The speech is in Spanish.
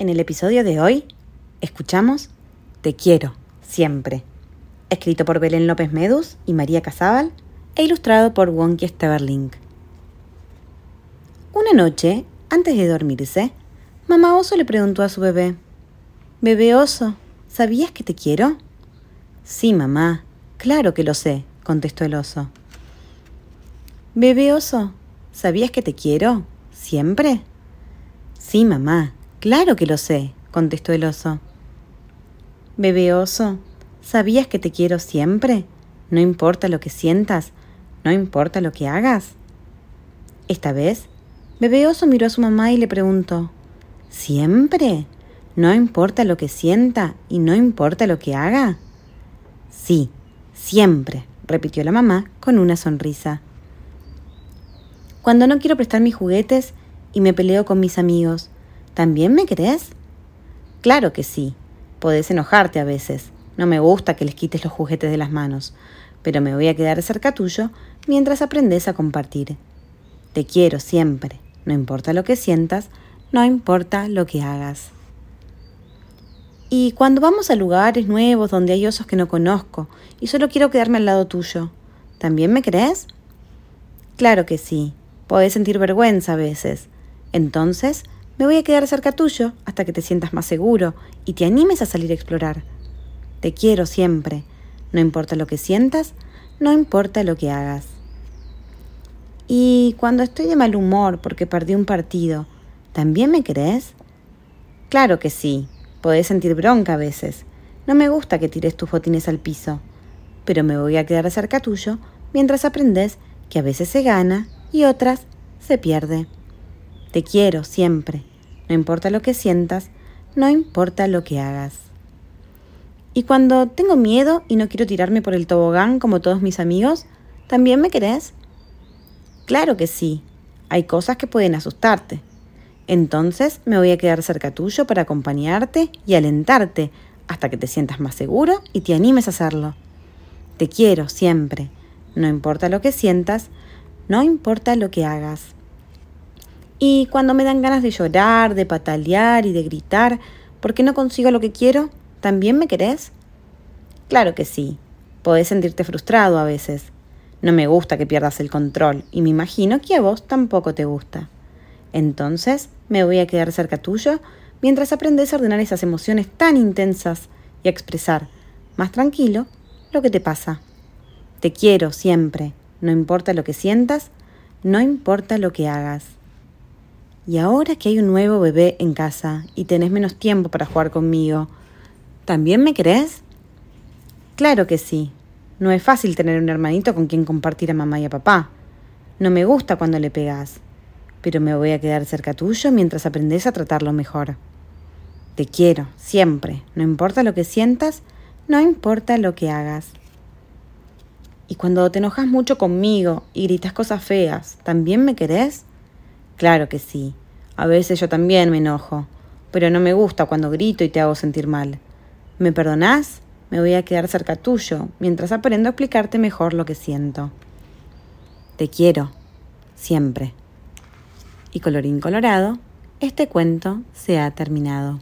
En el episodio de hoy, escuchamos Te quiero, siempre. Escrito por Belén López Medus y María Casábal e ilustrado por Wonky Steverling. Una noche, antes de dormirse, mamá oso le preguntó a su bebé, Bebé oso, ¿sabías que te quiero? Sí, mamá, claro que lo sé, contestó el oso. Bebé oso, ¿sabías que te quiero? ¿Siempre? Sí, mamá, Claro que lo sé, contestó el oso. Bebé oso, ¿sabías que te quiero siempre? No importa lo que sientas, no importa lo que hagas. Esta vez, Bebé oso miró a su mamá y le preguntó, ¿Siempre? ¿No importa lo que sienta y no importa lo que haga? Sí, siempre, repitió la mamá con una sonrisa. Cuando no quiero prestar mis juguetes y me peleo con mis amigos, ¿También me querés? Claro que sí. Podés enojarte a veces. No me gusta que les quites los juguetes de las manos, pero me voy a quedar cerca tuyo mientras aprendes a compartir. Te quiero siempre, no importa lo que sientas, no importa lo que hagas. Y cuando vamos a lugares nuevos donde hay osos que no conozco y solo quiero quedarme al lado tuyo, ¿también me crees? Claro que sí. Podés sentir vergüenza a veces. Entonces, me voy a quedar cerca tuyo hasta que te sientas más seguro y te animes a salir a explorar. Te quiero siempre. No importa lo que sientas, no importa lo que hagas. Y cuando estoy de mal humor porque perdí un partido, ¿también me crees? Claro que sí. Podés sentir bronca a veces. No me gusta que tires tus botines al piso. Pero me voy a quedar cerca tuyo mientras aprendes que a veces se gana y otras se pierde. Te quiero siempre. No importa lo que sientas, no importa lo que hagas. Y cuando tengo miedo y no quiero tirarme por el tobogán como todos mis amigos, ¿también me querés? Claro que sí. Hay cosas que pueden asustarte. Entonces me voy a quedar cerca tuyo para acompañarte y alentarte hasta que te sientas más seguro y te animes a hacerlo. Te quiero siempre. No importa lo que sientas, no importa lo que hagas. Y cuando me dan ganas de llorar, de patalear y de gritar porque no consigo lo que quiero, ¿también me querés? Claro que sí. Podés sentirte frustrado a veces. No me gusta que pierdas el control y me imagino que a vos tampoco te gusta. Entonces me voy a quedar cerca tuyo mientras aprendes a ordenar esas emociones tan intensas y a expresar, más tranquilo, lo que te pasa. Te quiero siempre, no importa lo que sientas, no importa lo que hagas. Y ahora que hay un nuevo bebé en casa y tenés menos tiempo para jugar conmigo, ¿también me querés? Claro que sí. No es fácil tener un hermanito con quien compartir a mamá y a papá. No me gusta cuando le pegas, pero me voy a quedar cerca tuyo mientras aprendes a tratarlo mejor. Te quiero, siempre, no importa lo que sientas, no importa lo que hagas. Y cuando te enojas mucho conmigo y gritas cosas feas, ¿también me querés? Claro que sí. A veces yo también me enojo, pero no me gusta cuando grito y te hago sentir mal. ¿Me perdonás? Me voy a quedar cerca tuyo mientras aprendo a explicarte mejor lo que siento. Te quiero, siempre. Y colorín colorado, este cuento se ha terminado.